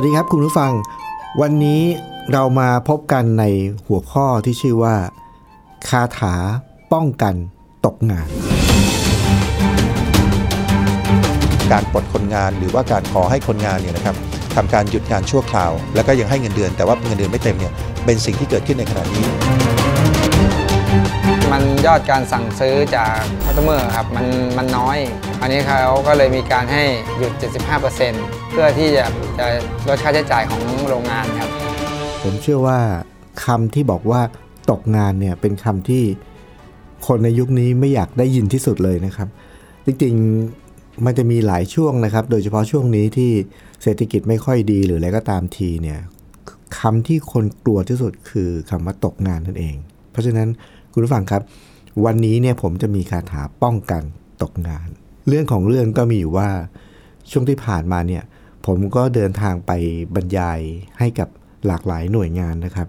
วัสดีครับคุณผู้ฟัง วันนี้เรามาพบกันในหัวข้อที่ชื่อว่า คาถาป้องกันตกงาน การปลดคนงานหรือว่าการขอให้คนงานเนี่ยนะครับทำการหยุดงานชั่วคราว แล้วก็ยังให้เงินเดือน แต่ว่าเงินเดือนไม่เต็มเนี่ยเป็นสิ่งที่เกิดขึ้นในขณะนี้ มันยอดการสั่งซื้อจากคัสเตอร์ครับมันมันน้อย อันนี้เขาก็เลยมีการให้หยุด 75%เพื่อที่จะจะลดค่าใช้จ่ายของโรงงานครับ ผมเชื่อว่าคำที่บอกว่าตกงานเนี่ยเป็นคำที่คนในยุคนี้ไม่อยากได้ยินที่สุดเลยนะครับ จริงๆมันจะมีหลายช่วงนะครับ โดยเฉพาะช่วงนี้ที่เศรษฐกิจไม่ค่อยดีหรืออะไรก็ตามทีเนี่ยคำที่คนกลัวที่สุดคือคำว่าตกงานนั่นเอง เพราะฉะนั้น คุณผู้ฟังครับ วันนี้เนี่ยผมจะมีคาถาป้องกันตกงาน เรื่องของเรื่องก็มีอยู่ว่าช่วงที่ผ่านมาเนี่ยผมก็เดินทางไปบรรยายให้กับหลากหลายหน่วยงานนะครับ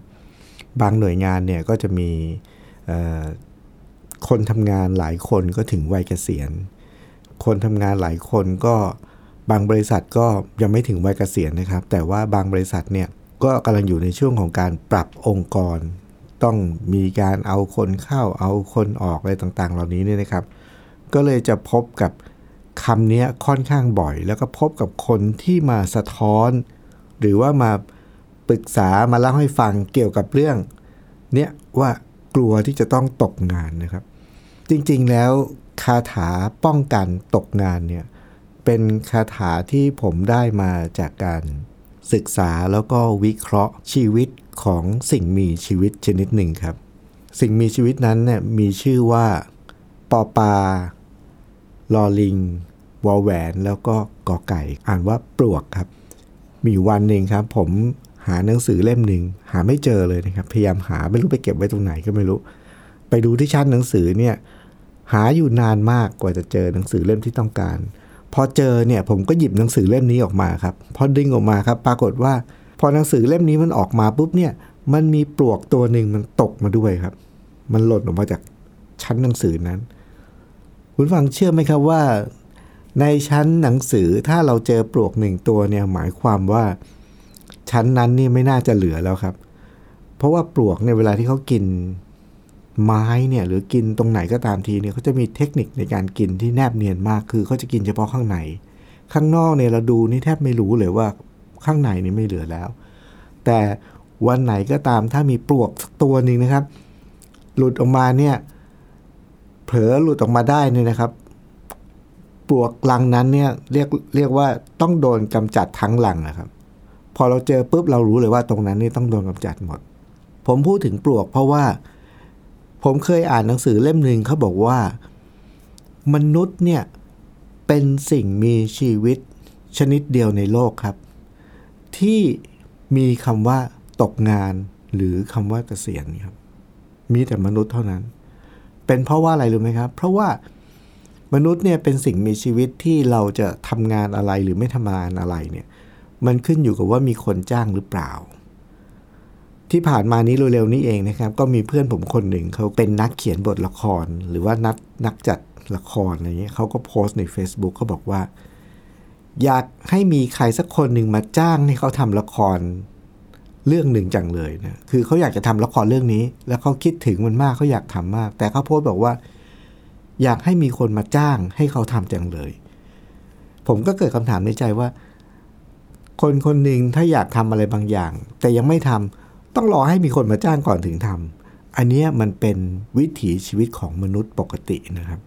บางหน่วยงานเนี่ยก็จะมีคนทำงานหลายคนก็ถึงวัยเกษียณ คนทำงานหลายคนก็บางบริษัทก็ยังไม่ถึงวัยเกษียณนะครับ แต่ว่าบางบริษัทเนี่ยก็กำลังอยู่ในช่วงของการปรับองค์กร ต้องมีการเอาคนเข้าเอาคนออกอะไรต่างๆ เหล่านี้เนี่ยนะครับ ก็เลยจะพบกับคำนี้ค่อนข้างบ่อย แล้วก็พบกับคนที่มาสะท้อน หรือว่ามาปรึกษามาเล่าให้ฟังเกี่ยวกับเรื่อง เนี้ยว่ากลัวที่จะต้องตกงานนะครับ จริงๆแล้วคาถาป้องกันตกงานเนี่ยเป็นคาถาที่ผมได้มาจากการศึกษาแล้วก็วิเคราะห์ชีวิต ของสิ่งมีชีวิตชนิดหนึ่งครับ สิ่งมีชีวิตนั้นเนี่ยมีชื่อว่าปอปาลอลิงวอลแหวนแล้วก็กอไก่ อ่านว่าปลวกครับ มีอยู่วันหนึ่งครับ ผมหาหนังสือเล่มหนึ่งหาไม่เจอเลยนะครับ พยายามหาไม่รู้ไปเก็บไว้ตรงไหนก็ไม่รู้ ไปดูที่ชั้นหนังสือเนี่ยหาอยู่นานมากกว่าจะเจอหนังสือเล่มที่ต้องการ พอเจอเนี่ยผมก็หยิบหนังสือเล่มนี้ออกมาครับ พอดึงออกมาครับ ปรากฏว่า พอหนังสือเล่มนี้มันออกมาปุ๊บเนี่ยมันมีปลวกตัวหนึ่งมันตกมาด้วยครับ มันหล่นออกมาจากชั้นหนังสือนั้น คุณฟังเชื่อไหมครับว่า ในชั้นหนังสือถ้าเราเจอปลวกหนึ่งตัวเนี่ยหมายความว่า ชั้นนั้นนี่ไม่น่าจะเหลือแล้วครับ เพราะว่าปลวกเนี่ยเวลาที่เขากินไม้เนี่ยหรือกินตรงไหนก็ตามทีเนี่ยเขาจะมีเทคนิคในการกินที่แนบเนียนมากคือเขาจะกินเฉพาะข้างในข้างนอกเนี่ยเราดูนี่แทบไม่รู้เลยว่า ข้างในนี่ไม่เหลือแล้ว แต่วันไหนก็ตามถ้ามีปลวกสักตัวหนึ่งนะครับ หลุดออกมาเนี่ย เผลอหลุดออกมาได้เนี่ยนะครับปลวกลังนั้นเนี่ยเรียกเรียกว่าต้องโดนกำจัดทั้งลังนะครับ พอเราเจอปุ๊บเรารู้เลยว่าตรงนั้นนี่ต้องโดนกำจัดหมด ผมพูดถึงปลวกเพราะว่า ผมเคยอ่านหนังสือเล่มหนึ่งเขาบอกว่า มนุษย์เนี่ยเป็นสิ่งมีชีวิตชนิดเดียวในโลกครับ ที่มีคำว่าตกงานหรือคำว่าเกษียณครับ มีแต่มนุษย์เท่านั้น เป็นเพราะว่าอะไรรู้ไหมครับ เพราะว่ามนุษย์เนี่ยเป็นสิ่งมีชีวิตที่เราจะทำงานอะไรหรือไม่ทำงานอะไรเนี่ย มันขึ้นอยู่กับว่ามีคนจ้างหรือเปล่า ที่ผ่านมานี้เร็วๆนี้เองนะครับ ก็มีเพื่อนผมคนหนึ่งเขาเป็นนักเขียนบทละคร หรือว่านักนักจัดละครอะไรเงี้ยเขาก็โพสต์ใน Facebook เขาบอกว่า อยากให้มีใครสักคนหนึ่งมาจ้างให้เขาทำละครเรื่องหนึ่งจังเลยนะ คือเขาอยากจะทำละครเรื่องนี้ แล้วเขาคิดถึงมันมากเขาอยากทำมาก แต่เขาโพสต์บอกว่า อยากให้มีคนมาจ้างให้เขาทำจังเลย ผมก็เกิดคำถามในใจว่า คนคนหนึ่งถ้าอยากทำอะไรบางอย่าง แต่ยังไม่ทำต้องรอให้มีคนมาจ้างก่อนถึงทำอันนี้มันเป็นวิถีชีวิตของมนุษย์ปกตินะครับ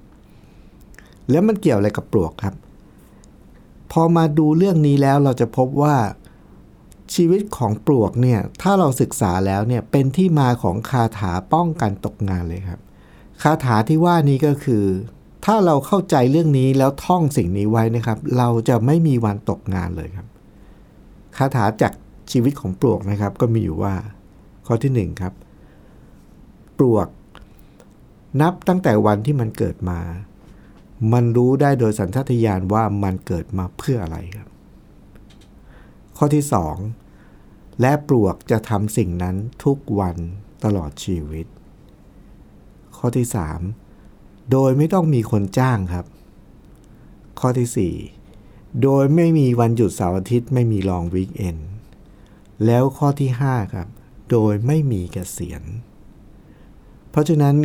แล้วมันเกี่ยวอะไรกับปลวกครับ พอมาดูเรื่องนี้แล้วเราจะพบว่าชีวิตของปลวกเนี่ยถ้าเราศึกษาแล้วเนี่ยเป็นที่มาของคาถาป้องกันตกงานเลยครับ คาถาที่ว่านี้ก็คือ ถ้าเราเข้าใจเรื่องนี้แล้วท่องสิ่งนี้ไว้นะครับ เราจะไม่มีวันตกงานเลยครับ คาถาจากชีวิตของปลวกนะครับ ก็มีอยู่ว่า ข้อที่หนึ่งครับ ปลวก นับตั้งแต่วันที่มันเกิดมา มันรู้ได้โดยสัญชาตญาณว่ามันเกิดมาเพื่ออะไรครับ ข้อที่สองและปลวกจะทำสิ่งนั้นทุกวันตลอดชีวิต ข้อที่ 3 โดยไม่ต้องมีคนจ้างครับ ข้อที่ 4 โดยไม่มีวันหยุดเสาร์อาทิตย์ไม่มีลองวีคเอนแล้วข้อที่ 5 ครับ โดยไม่มีเกษียณ เพราะฉะนั้น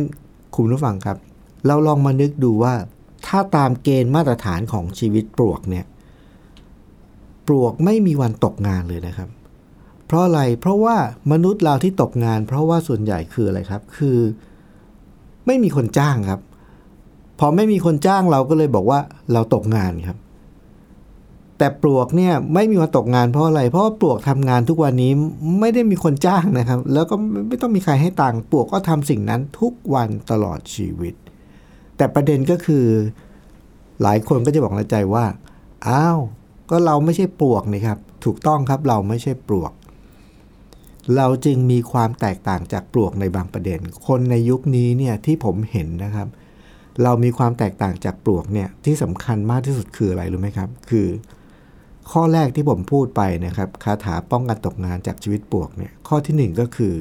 คุณผู้ฟังครับ เราลองมานึกดูว่า ถ้าตามเกณฑ์มาตรฐานของชีวิตปลวกเนี่ย ปลวกไม่มีวันตกงานเลยนะครับ เพราะอะไร เพราะว่ามนุษย์เราที่ตกงาน เพราะว่าส่วนใหญ่คืออะไรครับ คือไม่มีคนจ้างครับ พอไม่มีคนจ้างเราก็เลยบอกว่าเราตกงานครับ แต่ปลวกเนี่ยไม่มีวันตกงานเพราะอะไร เพราะาปลวกทำงานทุกวันนี้ไม่ได้มีคนจ้างนะครับ แล้วก็ไม่ต้องมีใครให้ตังค์ปลวกก็ทำสิ่งนั้นทุกวันตลอดชีวิต แต่ประเด็นก็คือ หลายคนก็จะบอกในใจว่า อ้าว ก็เราไม่ใช่ปลวกนี่ครับ ถูกต้องครับเราไม่ใช่ปลวก เราจึงมีความแตกต่างจากปลวกในบางประเด็น คนในยุคนี้เนี่ยที่ผมเห็นนะครับ เรามีความแตกต่างจากปลวกเนี่ยที่สำคัญมากที่สุดคืออะไรรู้ไหมครับ คือ ข้อแรกที่ผมพูดไปนะครับคาถาป้องกันตกงานจากชีวิตปลวกเนี่ยข้อที่หนึ่งก็คือ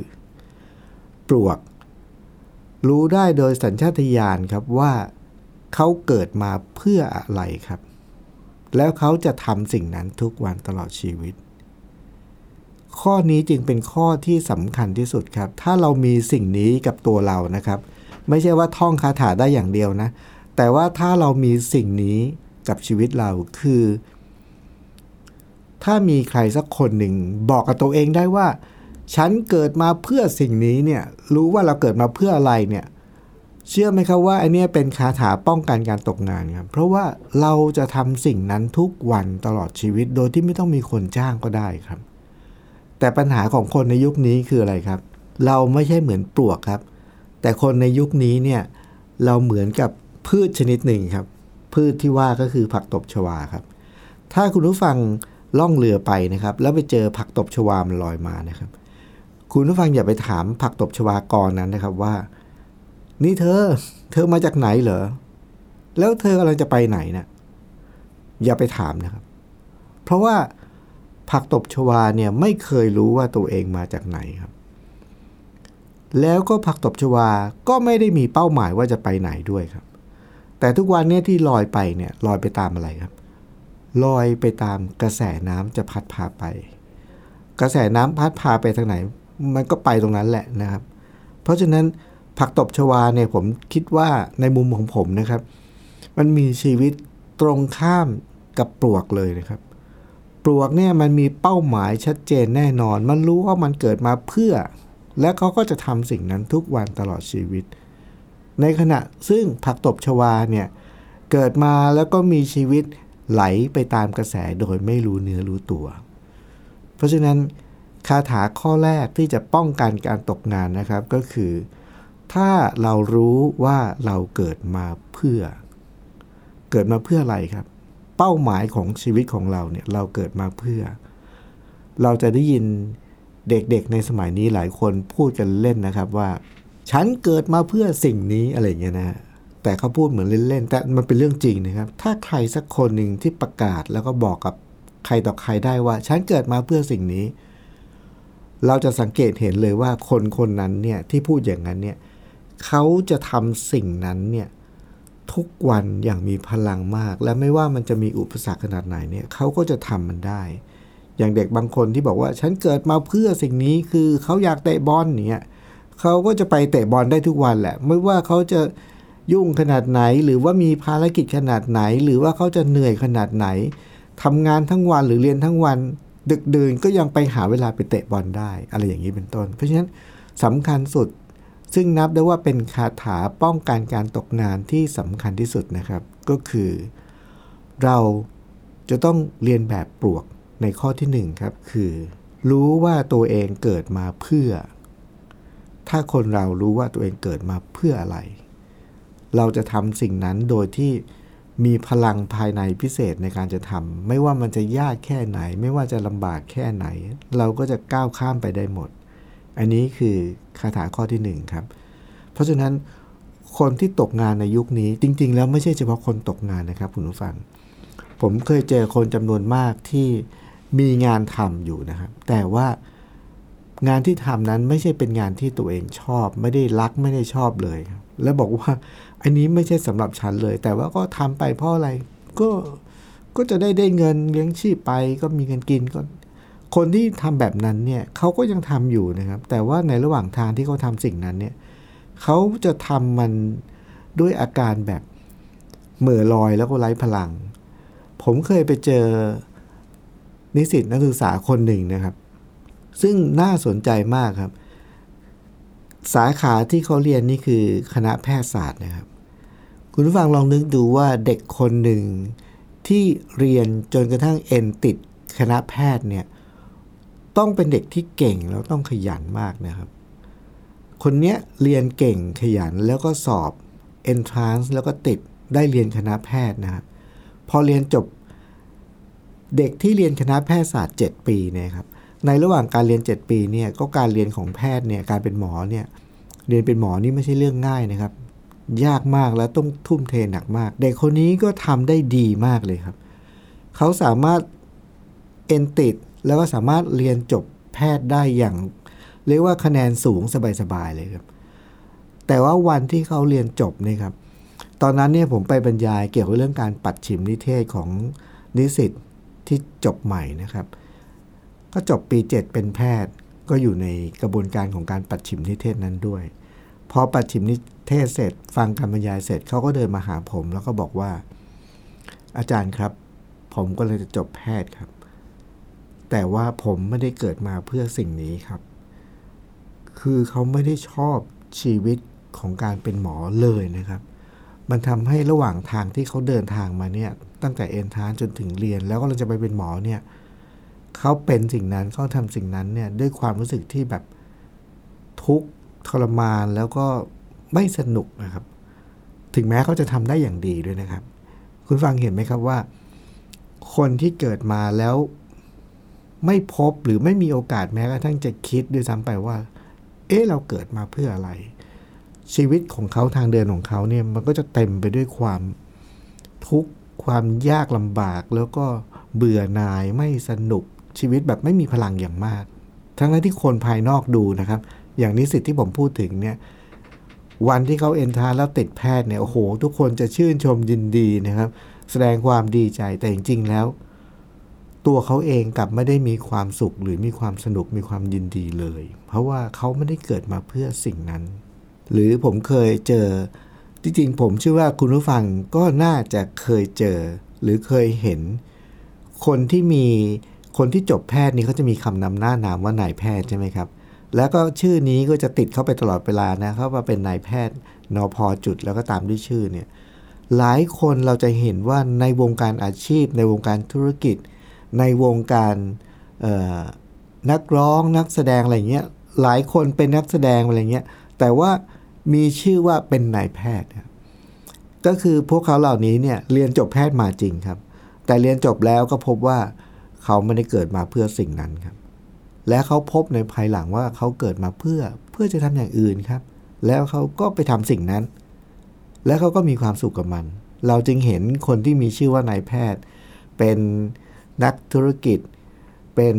ปลวก รู้ได้โดยสัญชาตญาณครับว่าเขาเกิดมาเพื่ออะไรครับ แล้วเขาจะทำสิ่งนั้นทุกวันตลอดชีวิต ข้อนี้จึงเป็นข้อที่สำคัญที่สุดครับ ถ้าเรามีสิ่งนี้กับตัวเรานะครับ ไม่ใช่ว่าท่องคาถาได้อย่างเดียวนะ แต่ว่าถ้าเรามีสิ่งนี้กับชีวิตเราคือ ถ้ามีใครสักคนหนึ่งบอกกับตัวเองได้ว่า ฉันเกิดมาเพื่อสิ่งนี้เนี่ยรู้ว่าเราเกิดมาเพื่ออะไรเนี่ยเชื่อไหมครับว่าอันนี้เป็นคาถาป้องกันการตกงานครับเพราะว่าเราจะทำสิ่งนั้นทุกวันตลอดชีวิตโดยที่ไม่ต้องมีคนจ้างก็ได้ครับ แต่ปัญหาของคนในยุคนี้คืออะไรครับ เราไม่ใช่เหมือนปลวกครับ แต่คนในยุคนี้เนี่ยเราเหมือนกับพืชชนิดหนึ่งครับ พืชที่ว่าก็คือผักตบชวาครับ ถ้าคุณผู้ฟังล่องเรือไปนะครับ แล้วไปเจอผักตบชวามันลอยมานะครับ คุณผู้ฟังอย่าไปถามผักตบชวากรนั้นนะครับว่า นี่เธอ เธอมาจากไหนเหรอ แล้วเธอกำลังจะไปไหนนะอย่าไปถามนะครับ เพราะว่าผักตบชวาเนี่ยไม่เคยรู้ว่าตัวเองมาจากไหนครับ แล้วก็ผักตบชวาก็ไม่ได้มีเป้าหมายว่าจะไปไหนด้วยครับ แต่ทุกวันนี้ที่ลอยไปเนี่ยลอยไปตามอะไรครับ ลอยไปตามกระแสน้ำจะพัดพาไป กระแสน้ำพัดพาไปทางไหน มันก็ไปตรงนั้นแหละนะครับ เพราะฉะนั้นผักตบชวาเนี่ยผมคิดว่าในมุมของผมนะครับ มันมีชีวิตตรงข้ามกับปลวกเลยนะครับ ปลวกเนี่ยมันมีเป้าหมายชัดเจนแน่นอน มันรู้ว่ามันเกิดมาเพื่อ และเขาก็จะทำสิ่งนั้นทุกวันตลอดชีวิต ในขณะซึ่งผักตบชวาเนี่ยเกิดมาแล้วก็มีชีวิตไหลไปตามกระแสโดยไม่รู้เนื้อรู้ตัว เพราะฉะนั้น คาถาข้อแรกที่จะป้องกันการตกงานนะครับก็คือ ถ้าเรารู้ว่าเราเกิดมาเพื่อ เกิดมาเพื่ออะไรครับ เป้าหมายของชีวิตของเราเนี่ยเราเกิดมาเพื่อ เราจะได้ยินเด็กๆในสมัยนี้หลายคนพูดกันเล่นนะครับว่า ฉันเกิดมาเพื่อสิ่งนี้อะไรอย่างเงี้ยนะฮะแต่เขาพูดเหมือนเล่นๆแต่มันเป็นเรื่องจริงนะครับ ถ้าใครสักคนหนึ่งที่ประกาศแล้วก็บอกกับใครต่อใครได้ว่า ฉันเกิดมาเพื่อสิ่งนี้ เราจะสังเกตเห็นเลยว่าคนคนนั้นเนี่ยที่พูดอย่างนั้นเนี่ยเขาจะทำสิ่งนั้นเนี่ยทุกวันอย่างมีพลังมาก และไม่ว่ามันจะมีอุปสรรคขนาดไหนเนี่ยเขาก็จะทำมันได้ อย่างเด็กบางคนที่บอกว่า ฉันเกิดมาเพื่อสิ่งนี้คือเขาอยากเตะบอลเนี่ยเขาก็จะไปเตะบอลได้ทุกวันแหละ ไม่ว่าเขาจะยุ่งขนาดไหน หรือว่ามีภารกิจขนาดไหน หรือว่าเขาจะเหนื่อยขนาดไหนทำงานทั้งวันหรือเรียนทั้งวัน ดึกดื่นก็ยังไปหาเวลาไปเตะบอลได้ อะไรอย่างนี้เป็นต้น เพราะฉะนั้นสำคัญสุดซึ่งนับได้ว่าเป็นคาถาป้องกันการตกงานที่สำคัญที่สุดนะครับ ก็คือ เราจะต้องเรียนแบบปลวกในข้อที่หนึ่งครับคือ รู้ว่าตัวเองเกิดมาเพื่อ ถ้าคนเรารู้ว่าตัวเองเกิดมาเพื่ออะไร เราจะทำสิ่งนั้นโดยที่ มีพลังภายในพิเศษในการจะทำไม่ว่ามันจะยากแค่ไหน ไม่ว่าจะลำบากแค่ไหน เราก็จะก้าวข้ามไปได้หมด อันนี้คือคาถาข้อที่หนึ่งครับ เพราะฉะนั้นคนที่ตกงานในยุคนี้จริง ๆ แล้วไม่ใช่เฉพาะคนตกงานนะครับคุณผู้ฟัง ผมเคยเจอคนจำนวนมากที่มีงานทำอยู่นะครับ แต่ว่างานที่ทำนั้นไม่ใช่เป็นงานที่ตัวเองชอบ ไม่ได้รักไม่ได้ชอบเลย แล้วบอกว่า อันนี้ไม่ใช่สำหรับฉันเลย แต่ว่าก็ทำไปเพราะอะไร ก็ก็จะได้ได้เงินเลี้ยงชีพไป ก็มีเงินกินก็คนที่ทำแบบนั้นเนี่ยเขาก็ยังทำอยู่นะครับ แต่ว่าในระหว่างทางที่เขาทำสิ่งนั้นเนี่ยเขาจะทำมันด้วยอาการแบบเหม่อลอยแล้วก็ไร้พลัง ผมเคยไปเจอนิสิตนักศึกษาคนหนึ่งนะครับ ซึ่งน่าสนใจมากครับ สาขาที่เขาเรียนนี่คือคณะแพทยศาสตร์นะครับ คุณผู้ฟังลองนึกดูว่าเด็กคนหนึ่งที่เรียนจนกระทั่งเอ็นติดคณะแพทย์เนี่ยต้องเป็นเด็กที่เก่งแล้วต้องขยันมากนะครับ คนเนี้ยเรียนเก่งขยันแล้วก็สอบ entrance แล้วก็ติดได้เรียนคณะแพทย์นะครับพอเรียนจบเด็กที่เรียนคณะแพทยศาสตร์ 7 ปีเนี่ยครับ ในระหว่างการเรียน 7 ปีเนี่ยก็การเรียนของแพทย์เนี่ยการเป็นหมอเนี่ยเรียนเป็นหมอนี่ไม่ใช่เรื่องง่ายนะครับ ยากมากแล้วต้องทุ่มเทหนักมาก เด็กคนนี้ก็ทำได้ดีมากเลยครับ เขาสามารถเอนติดแล้วก็สามารถเรียนจบแพทย์ได้อย่าง เรียกว่าคะแนนสูงสบายๆเลยครับ แต่ว่าวันที่เขาเรียนจบนี่ครับ ตอนนั้นเนี่ยผมไปบรรยายเกี่ยวกับเรื่องการปัดฉิมนิเทศของนิสิตที่จบใหม่นะครับ ก็จบปี 7 เป็นแพทย์ก็อยู่ในกระบวนการของการปัดฉิมนิเทศนั้นด้วย พอปัดฉิมนิเทศเสร็จ ฟังการบรรยายเสร็จเขาก็เดินมาหาผม แล้วก็บอกว่า อาจารย์ครับ ผมก็เลยจะจบแพทย์ครับ แต่ว่าผมไม่ได้เกิดมาเพื่อสิ่งนี้ครับ คือเขาไม่ได้ชอบชีวิตของการเป็นหมอเลยนะครับ มันทำให้ระหว่างทางที่เขาเดินทางมาเนี่ย ตั้งแต่เอ็นทานจนถึงเรียนแล้วก็เราจะไปเป็นหมอเนี่ยเเขาเป็นสิ่งนั้นเขาทำสิ่งนั้นเนี่ยด้วยความรู้สึกที่แบบทุกข์ทรมานแล้วก็ไม่สนุกนะครับ ถึงแม้เขาจะทำได้อย่างดีด้วยนะครับ คุณฟังเห็นไหมครับว่า คนที่เกิดมาแล้วไม่พบหรือไม่มีโอกาสแม้กระทั่งจะคิดด้วยซ้ำไปว่า เอ๊ะเราเกิดมาเพื่ออะไร ชีวิตของเขาทางเดินของเขาเนี่ยมันก็จะเต็มไปด้วยความทุกข์ความยากลำบากแล้วก็เบื่อหน่ายไม่สนุก ชีวิตแบบไม่มีพลังอย่างมาก ทั้งนั้นที่คนภายนอกดูนะครับ อย่างนิสิตที่ผมพูดถึงเนี่ยวันที่เขาเอนทาแล้วติดแพทย์เนี่ยโอ้โห ทุกคนจะชื่นชมยินดีนะครับ แสดงความดีใจแต่จริงๆแล้ว ตัวเขาเองกลับไม่ได้มีความสุขหรือมีความสนุกมีความยินดีเลย เพราะว่าเขาไม่ได้เกิดมาเพื่อสิ่งนั้น หรือผมเคยเจอจริงๆผมเชื่อว่าคุณผู้ฟังก็น่าจะเคยเจอ หรือเคยเห็น คนที่มี คนที่จบแพทย์นี่เขาจะมีคำนำหน้านามว่านายแพทย์ใช่ไหมครับ แล้วก็ชื่อนี้ก็จะติดเข้าไปตลอดเวลานะเขาว่าเป็นนายแพทย์นอพอจุดแล้วก็ตามด้วยชื่อเนี่ยหลายคนเราจะเห็นว่าในวงการอาชีพ ในวงการธุรกิจ ในวงการนักร้องนักแสดงอะไรเงี้ยหลายคนเป็นนักแสดงอะไรเงี้ยแต่ว่ามีชื่อว่าเป็นนายแพทย์ก็คือพวกเขาเหล่านี้เนี่ยเรียนจบแพทย์มาจริงครับ แต่เรียนจบแล้วก็พบว่า เขาไม่ได้เกิดมาเพื่อสิ่งนั้นครับ และเขาพบในภายหลังว่าเขาเกิดมาเพื่อเพื่อจะทำอย่างอื่นครับ แล้วเขาก็ไปทำสิ่งนั้น แล้วเขาก็มีความสุขกับมัน เราจึงเห็นคนที่มีชื่อว่านายแพทย์ เป็นนักธุรกิจ เป็น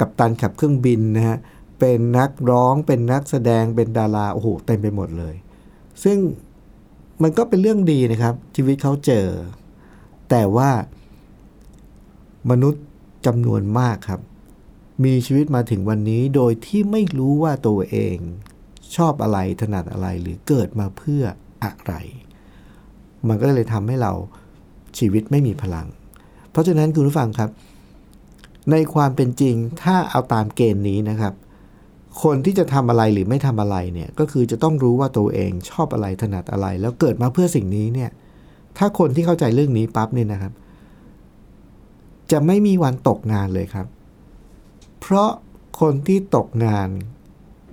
กัปตันขับเครื่องบินนะฮะเป็นนักร้องเป็นนักแสดงเป็นดาราโอ้โหเต็มไปหมดเลย ซึ่งมันก็เป็นเรื่องดีนะครับ ชีวิตเขาเจอ แต่ว่ามนุษย์ จำนวนมากครับ มีชีวิตมาถึงวันนี้โดยที่ไม่รู้ว่าตัวเอง ชอบอะไรถนัดอะไรหรือเกิดมาเพื่ออะไร มันก็เลยทำให้เราชีวิตไม่มีพลัง เพราะฉะนั้นคุณผู้ฟังครับ ในความเป็นจริงถ้าเอาตามเกณฑ์นี้นะครับ คนที่จะทำอะไรหรือไม่ทำอะไรเนี่ยก็คือจะต้องรู้ว่าตัวเองชอบอะไรถนัดอะไร แล้วเกิดมาเพื่อสิ่งนี้เนี่ยถ้าคนที่เข้าใจเรื่องนี้ปั๊บเนี่ยนะครับ จะไม่มีวันตกงานเลยครับ เพราะคนที่ตกงาน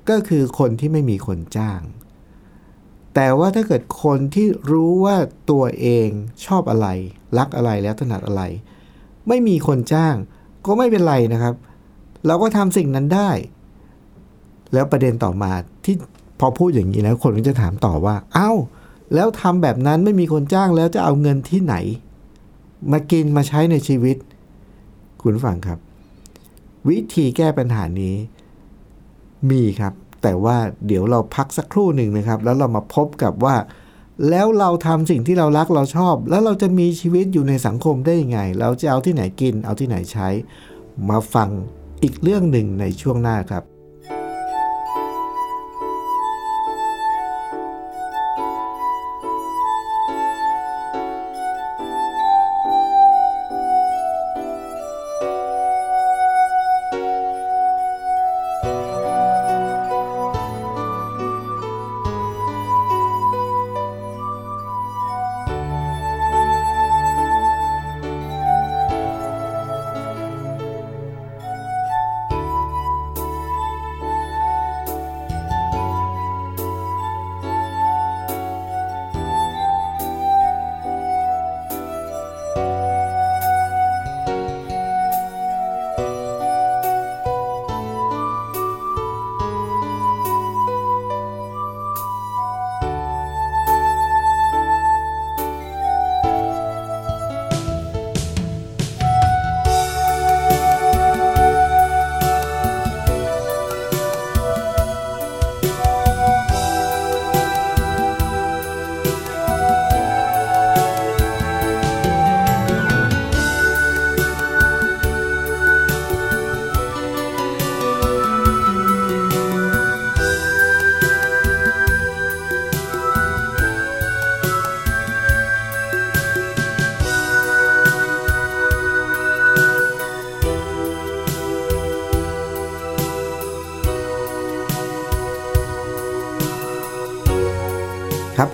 ก็คือคนที่ไม่มีคนจ้าง แต่ว่าถ้าเกิดคนที่รู้ว่าตัวเองชอบอะไร รักอะไรแล้วถนัดอะไร ไม่มีคนจ้าง ก็ไม่เป็นไรนะครับ เราก็ทำสิ่งนั้นได้ แล้วประเด็นต่อมาที่พอพูดอย่างนี้แล้วคนก็จะถามต่อว่า เอ้า แล้วทำแบบนั้นไม่มีคนจ้างแล้วจะเอาเงินที่ไหน มากินมาใช้ในชีวิต คุณฟังครับ วิธีแก้ปัญหานี้มีครับ แต่ว่าเดี๋ยวเราพักสักครู่หนึ่งนะครับ แล้วเรามาพบกับว่า แล้วเราทำสิ่งที่เรารักเราชอบ แล้วเราจะมีชีวิตอยู่ในสังคมได้ยังไง เราจะเอาที่ไหนกิน เอาที่ไหนใช้ มาฟังอีกเรื่องหนึ่งในช่วงหน้าครับ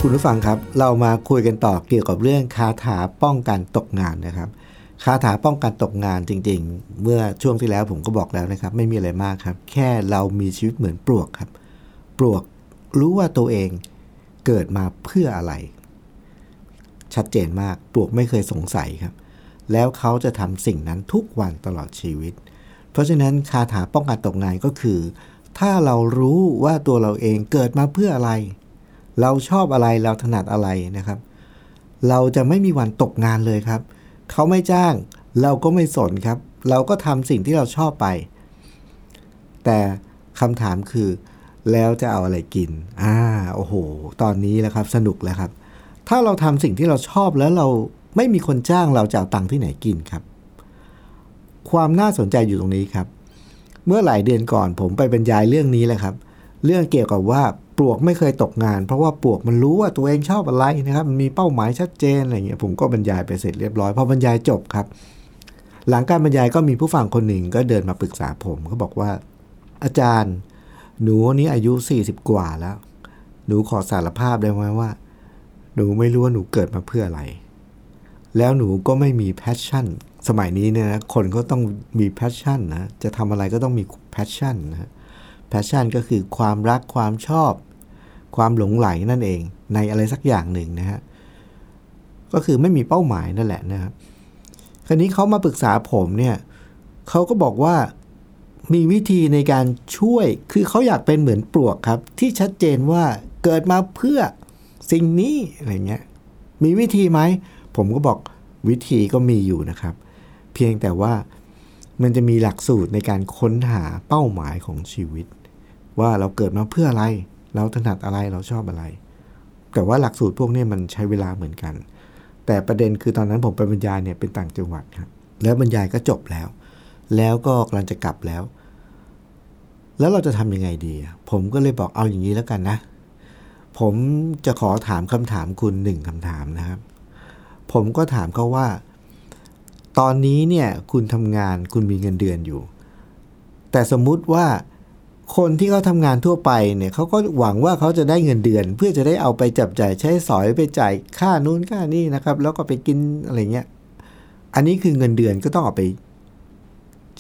คุณผู้ฟังครับ เรามาคุยกันต่อเกี่ยวกับเรื่องคาถาป้องกันตกงานนะครับคาถาป้องกันตกงานจริง ๆ เมื่อช่วงที่แล้วผมก็บอกแล้วนะครับ ไม่มีอะไรมากครับ แค่เรามีชีวิตเหมือนปลวกครับ ปลวกรู้ว่าตัวเองเกิดมาเพื่ออะไร ชัดเจนมากปลวกไม่เคยสงสัยครับ แล้วเขาจะทำสิ่งนั้นทุกวันตลอดชีวิต เพราะฉะนั้นคาถาป้องกันตกงานก็คือ ถ้าเรารู้ว่าตัวเราเองเกิดมาเพื่ออะไร เราชอบอะไรเราถนัดอะไรนะครับ เราจะไม่มีวันตกงานเลยครับ เขาไม่จ้าง เราก็ไม่สนครับ เราก็ทำสิ่งที่เราชอบไป แต่คำถามคือ แล้วจะเอาอะไรกินอ่าโอ้โห ตอนนี้แหละครับ สนุกแล้วครับ ถ้าเราทำสิ่งที่เราชอบแล้วเราไม่มีคนจ้างเราจะเอาตังค์ที่ไหนกินครับ ความน่าสนใจอยู่ตรงนี้ครับ เมื่อหลายเดือนก่อนผมไปบรรยายเรื่องนี้แหละครับ เรื่องเกี่ยวกับว่า ปลวกไม่เคยตกงาน เพราะว่าปลวกมันรู้ว่าตัวเองชอบอะไรนะครับมันมีเป้าหมายชัดเจนอะไรเงี้ยผมก็บรรยายไปเสร็จเรียบร้อยพอบรรยายจบครับ หลังการบรรยายก็มีผู้ฟังคนหนึ่งก็เดินมาปรึกษาผมเขาบอกว่า อาจารย์ หนูนี้อายุ 40 กว่าแล้ว หนูขอสารภาพได้ไหมว่า หนูไม่รู้ว่าหนูเกิดมาเพื่ออะไร แล้วหนูก็ไม่มี passion สมัยนี้เนี่ยนะคนก็ต้องมี passion นะจะทำอะไรก็ต้องมี passion นะ passion ก็คือความรักความชอบ ความหลงใหลนั่นเอง ในอะไรสักอย่างหนึ่งนะฮะก็คือไม่มีเป้าหมายนั่นแหละนะครับคราวนี้เขามาปรึกษาผมเนี่ยเขาก็บอกว่ามีวิธีในการช่วยคือเขาอยากเป็นเหมือนปลวกครับ ที่ชัดเจนว่าเกิดมาเพื่อสิ่งนี้อะไรเงี้ยมีวิธีไหม ผมก็บอกวิธีก็มีอยู่นะครับ เพียงแต่ว่ามันจะมีหลักสูตรในการค้นหาเป้าหมายของชีวิต ว่าเราเกิดมาเพื่ออะไร เราถนัดอะไรเราชอบอะไร แต่ว่าหลักสูตรพวกนี้มันใช้เวลาเหมือนกัน แต่ประเด็นคือตอนนั้นผมไปบรรยายเนี่ยเป็นต่างจังหวัดครับแล้วบรรยายก็จบแล้ว แล้วก็กำลังจะกลับแล้ว แล้วเราจะทำยังไงดี ผมก็เลยบอกเอาอย่างนี้แล้วกันนะ ผมจะขอถามคำถามคุณหนึ่งคำถามนะครับ ผมก็ถามเขาว่า ตอนนี้เนี่ยคุณทำงานคุณมีเงินเดือนอยู่ แต่สมมุติว่า คนที่เขาทำงานทั่วไปเนี่ยเขาก็หวังว่าเขาจะได้เงินเดือน เพื่อจะได้เอาไปจับจ่ายใช้สอยไปจ่ายค่านู้นค่านี่นะครับ แล้วก็ไปกินอะไรเงี้ย อันนี้คือเงินเดือนก็ต้องเอาไป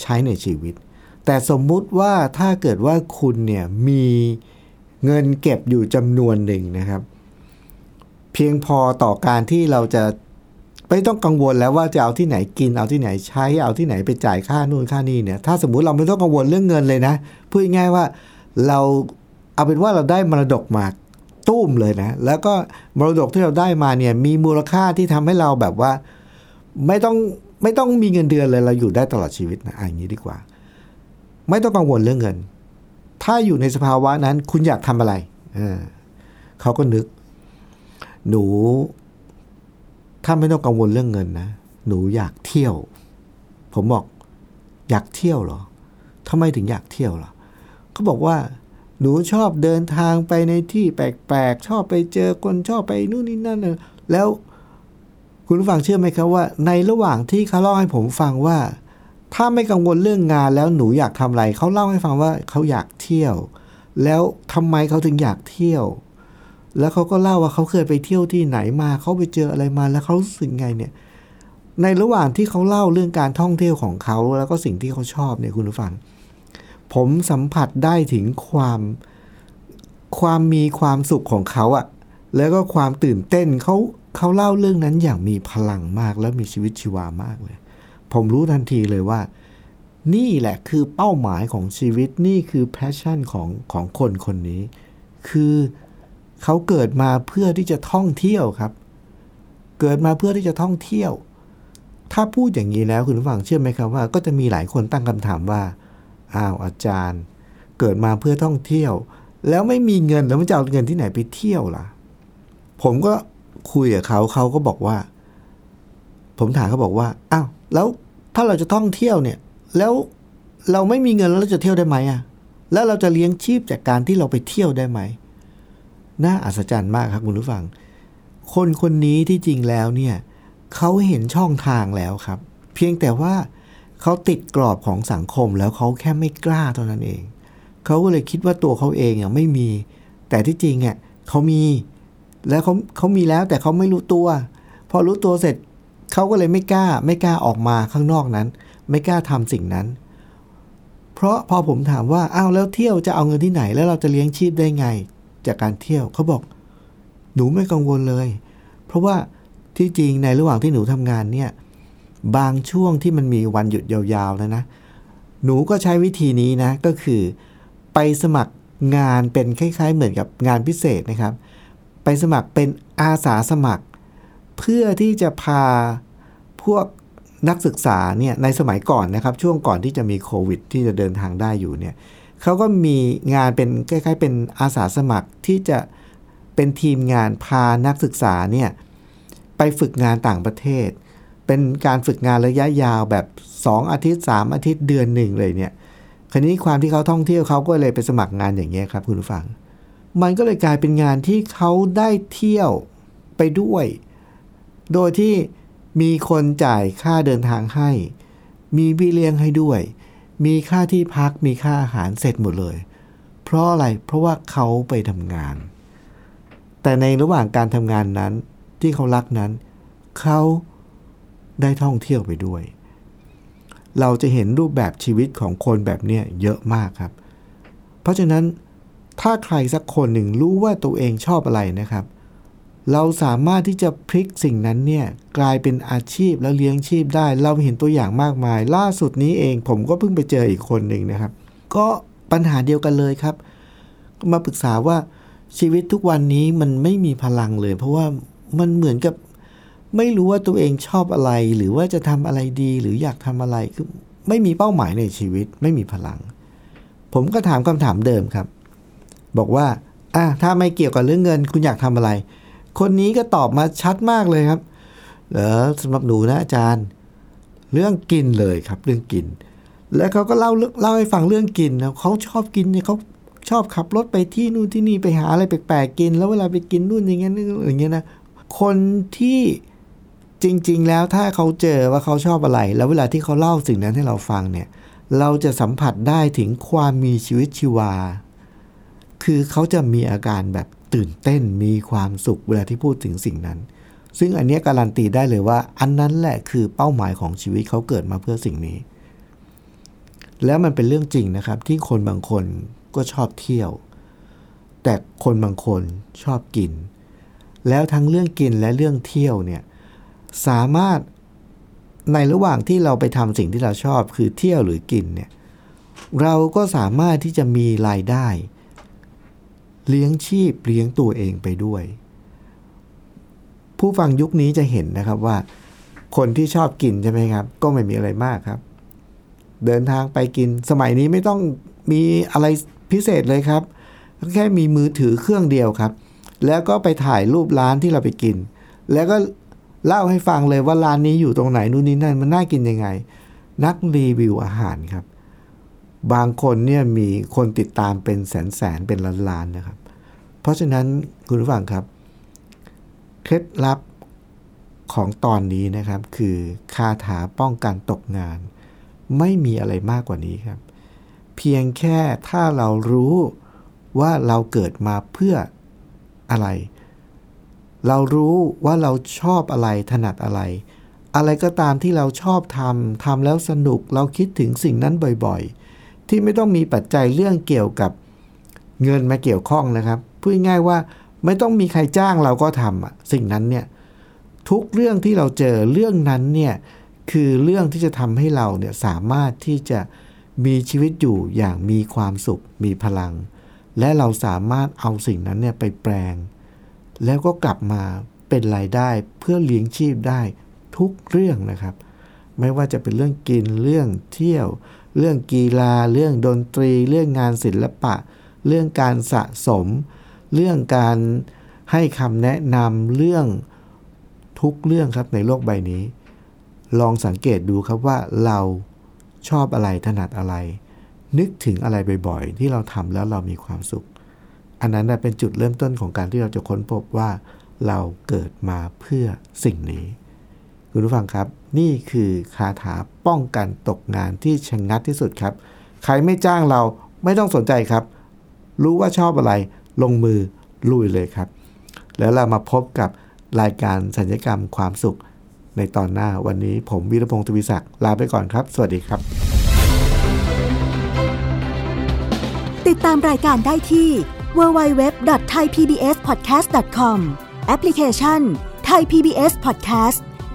ใช้ในชีวิต แต่สมมุติว่าถ้าเกิดว่าคุณเนี่ยมีเงินเก็บอยู่จำนวนหนึ่งนะครับ เพียงพอต่อการที่เราจะ ไม่ต้องกังวลแล้วว่าจะเอาที่ไหนกินเอาที่ไหนใช้เอาที่ไหนไปจ่ายค่านู่นค่านี่เนี่ยถ้าสมมุติเราไม่ต้องกังวลเรื่องเงินเลยนะพูดง่ายว่าเราเอาเป็นว่าเราได้มรดกมาตุ้มเลยนะ แล้วก็มรดกที่เราได้มาเนี่ยมีมูลค่าที่ทำให้เราแบบว่า ไม่ต้องไม่ต้องมีเงินเดือนเลยเราอยู่ได้ตลอดชีวิตนะอย่างนี้ดีกว่า ไม่ต้องกังวลเรื่องเงิน ถ้าอยู่ในสภาวะนั้นคุณอยากทำอะไรเออเขาก็นึก หนู ถ้าไม่ต้องกังวลเรื่องเงินนะ หนูอยากเที่ยว ผมบอก อยากเที่ยวเหรอทำไมถึงอยากเที่ยวล่ะเขาบอกว่า หนูชอบเดินทางไปในที่แปลกๆ ชอบไปเจอคนชอบไปนู่นนี่นั่น แล้วคุณผู้ฟังเชื่อไหมครับว่า ในระหว่างที่เขาเล่าให้ผมฟังว่า ถ้าไม่กังวลเรื่องงานแล้วหนูอยากทำอะไรเขาเล่าให้ฟังว่าเขาอยากเที่ยว แล้วทำไมเขาถึงอยากเที่ยว แล้วเขาก็เล่าว่าเขาเคยไปเที่ยวที่ไหนมาเขาไปเจออะไรมาแล้วเขารู้สึกไงเนี่ย ในระหว่างที่เขาเล่าเรื่องการท่องเที่ยวของเขาแล้วก็สิ่งที่เขาชอบเนี่ยคุณผู้ฟัง ผมสัมผัสได้ถึงความความมีความสุขของเขาอะแล้วก็ความตื่นเต้นเขาเขาเล่าเรื่องนั้นอย่างมีพลังมากแล้วมีชีวิตชีวามากเลย ผมรู้ทันทีเลยว่า นี่แหละคือเป้าหมายของชีวิตนี่คือแพชชั่นของของคนคนนี้ คือ เขาเกิดมาเพื่อที่จะท่องเที่ยวครับ เกิดมาเพื่อที่จะท่องเที่ยว ถ้าพูดอย่างนี้แล้วคุณผู้ฟังเชื่อไหมครับว่า ก็จะมีหลายคนตั้งคำถามว่าอ้าวอาจารย์ เกิดมาเพื่อท่องเที่ยว แล้วไม่มีเงินแล้วมันจะเอาเงินที่ไหนไปเที่ยวล่ะ ผมก็คุยกับเขาเขาก็บอกว่า ผมถามเขาบอกว่าอ้าวแล้วถ้าเราจะท่องเที่ยวเนี่ย แล้วเราไม่มีเงินแล้วเราจะเที่ยวได้ไหมอะแล้วเราจะเลี้ยงชีพจากการที่เราไปเที่ยวได้ไหม น่าอัศจรรย์มากครับคุณผู้ฟัง คนคนนี้ที่จริงแล้วเนี่ยเขาเห็นช่องทางแล้วครับ เพียงแต่ว่าเขาติดกรอบของสังคมแล้วเขาแค่ไม่กล้าเท่านั้นเอง เขาก็เลยคิดว่าตัวเขาเองอะไม่มี แต่ที่จริงอะเขามี แล้วเขาเขามีแล้วแต่เขาไม่รู้ตัว พอรู้ตัวเสร็จเขาก็เลยไม่กล้า ไม่กล้าออกมาข้างนอกนั้น ไม่กล้าทำสิ่งนั้น เพราะพอผมถามว่าอ้าวแล้วเที่ยวจะเอาเงินที่ไหนแล้วเราจะเลี้ยงชีพได้ไง จากการเที่ยวเขาบอก หนูไม่กังวลเลย เพราะว่าที่จริงในระหว่างที่หนูทำงานเนี่ยบางช่วงที่มันมีวันหยุดยาวๆแล้วนะ หนูก็ใช้วิธีนี้นะ ก็คือไปสมัครงานเป็นคล้าย ๆ เหมือนกับงานพิเศษนะครับ ไปสมัครเป็นอาสาสมัคร เพื่อที่จะพาพวกนักศึกษาเนี่ยในสมัยก่อนนะครับ ช่วงก่อนที่จะมีโควิด ที่จะเดินทางได้อยู่เนี่ย เขาก็มีงานเป็นคล้ายๆ เป็นอาสาสมัครที่จะเป็นทีมงานพานักศึกษาเนี่ยไปฝึกงานต่างประเทศ เป็นการฝึกงานระยะยาวแบบ 2 อาทิตย์ 3 อาทิตย์เดือนหนึ่งเลยเนี่ยคราวนี้ความที่เขาท่องเที่ยวเขาก็เลยไปสมัครงานอย่างเงี้ยครับคุณผู้ฟัง มันก็เลยกลายเป็นงานที่เขาได้เที่ยวไปด้วย โดยที่มีคนจ่ายค่าเดินทางให้ มีพี่เลี้ยงให้ด้วย มีค่าที่พักมีค่าอาหารเสร็จหมดเลย เพราะอะไรเพราะว่าเขาไปทำงาน แต่ในระหว่างการทำงานนั้นที่เขารักนั้น เขาได้ท่องเที่ยวไปด้วย เราจะเห็นรูปแบบชีวิตของคนแบบเนี้ยเยอะมากครับ เพราะฉะนั้นถ้าใครสักคนหนึ่งรู้ว่าตัวเองชอบอะไรนะครับ เราสามารถที่จะพลิกสิ่งนั้นเนี่ยกลายเป็นอาชีพแล้วเลี้ยงชีพได้ เราเห็นตัวอย่างมากมาย ล่าสุดนี้เองผมก็เพิ่งไปเจออีกคนหนึ่งนะครับ ก็ปัญหาเดียวกันเลยครับ มาปรึกษาว่าชีวิตทุกวันนี้มันไม่มีพลังเลย เพราะว่ามันเหมือนกับไม่รู้ว่าตัวเองชอบอะไร หรือว่าจะทำอะไรดีหรืออยากทำอะไรคือไม่มีเป้าหมายในชีวิต ไม่มีพลัง ผมก็ถามคำถามเดิมครับ บอกว่าอะถ้าไม่เกี่ยวกับเรื่องเงิน คุณอยากทำอะไร คนนี้ก็ตอบมาชัดมากเลยครับเออสำหรับหนูนะอาจารย์ เรื่องกินเลยครับเรื่องกิน แล้วเขาก็เล่าเล่าให้ฟังเรื่องกินนะเขาชอบกินเนี่ยเขาชอบขับรถไปที่นู่นที่นี่ไปหาอะไรแปลกๆกิน แล้วเวลาไปกินนู่นอย่างเงี้ยนี่อย่างเงี้ยนะคนที่จริง ๆ แล้วถ้าเขาเจอว่าเขาชอบอะไร แล้วเวลาที่เขาเล่าสิ่งนั้นให้เราฟังเนี่ยเราจะสัมผัสได้ถึงความมีชีวิตชีวา คือเขาจะมีอาการแบบ ตื่นเต้นมีความสุขเวลาที่พูดถึงสิ่งนั้น ซึ่งอันนี้การันตีได้เลยว่า อันนั้นแหละคือเป้าหมายของชีวิตเขาเกิดมาเพื่อสิ่งนี้ แล้วมันเป็นเรื่องจริงนะครับ ที่คนบางคนก็ชอบเที่ยว แต่คนบางคนชอบกิน แล้วทั้งเรื่องกินและเรื่องเที่ยวเนี่ยสามารถในระหว่างที่เราไปทำสิ่งที่เราชอบคือเที่ยวหรือกินเนี่ยเราก็สามารถที่จะมีรายได้ เลี้ยงชีพเลี้ยงตัวเองไปด้วย ผู้ฟังยุคนี้จะเห็นนะครับว่า คนที่ชอบกินใช่ไหมครับ ก็ไม่มีอะไรมากครับ เดินทางไปกินสมัยนี้ไม่ต้องมีอะไรพิเศษเลยครับ แค่มีมือถือเครื่องเดียวครับ แล้วก็ไปถ่ายรูปร้านที่เราไปกิน แล้วก็เล่าให้ฟังเลยว่าร้านนี้อยู่ตรงไหนนู่นนี่นั่นมันน่ากินยังไง นักรีวิวอาหารครับ บางคนเนี่ยมีคนติดตามเป็นแสนแสนเป็นล้านล้านนะครับ เพราะฉะนั้นคุณผู้ฟังครับ เคล็ดลับของตอนนี้นะครับ คือคาถาป้องกันตกงาน ไม่มีอะไรมากกว่านี้ครับ เพียงแค่ถ้าเรารู้ว่าเราเกิดมาเพื่ออะไร เรารู้ว่าเราชอบอะไรถนัดอะไร อะไรก็ตามที่เราชอบทำทำแล้วสนุกเราคิดถึงสิ่งนั้นบ่อยๆ ที่ไม่ต้องมีปัจจัยเรื่องเกี่ยวกับเงินมาเกี่ยวข้องนะครับพูดง่ายว่าไม่ต้องมีใครจ้างเราก็ทำอะสิ่งนั้นเนี่ยทุกเรื่องที่เราเจอเรื่องนั้นเนี่ยคือเรื่องที่จะทำให้เราเนี่ยสามารถที่จะมีชีวิตอยู่อย่างมีความสุข มีพลัง และเราสามารถเอาสิ่งนั้นเนี่ยไปแปลง แล้วก็กลับมาเป็นรายได้เพื่อเลี้ยงชีพได้ทุกเรื่องนะครับ ไม่ว่าจะเป็นเรื่องกินเรื่องเที่ยว เรื่องกีฬา เรื่องดนตรี เรื่องงานศิลปะ เรื่องการสะสม เรื่องการให้คำแนะนำเรื่องทุกเรื่องครับในโลกใบนี้ ลองสังเกตดูครับว่าเราชอบอะไรถนัดอะไร นึกถึงอะไรบ่อยๆ ที่เราทำแล้วเรามีความสุข อันนั้นเป็นจุดเริ่มต้นของการที่เราจะค้นพบว่าเราเกิดมาเพื่อสิ่งนี้ คุณผู้ฟังครับ นี่คือคาถาป้องกันตกงานที่ชะงงัดที่สุดครับ ใครไม่จ้างเราไม่ต้องสนใจครับ รู้ว่าชอบอะไร ลงมือลุยเลยครับ แล้วเรามาพบกับรายการสัญญกรรมความสุขในตอนหน้าวันนี้ผมวีรพงศ์ทวีศักดิ์ลาไปก่อนครับ สวัสดีครับ ติดตามรายการได้ที่ www.thaipbspodcast.com แอปพลิเคชัน Thai PBS Podcast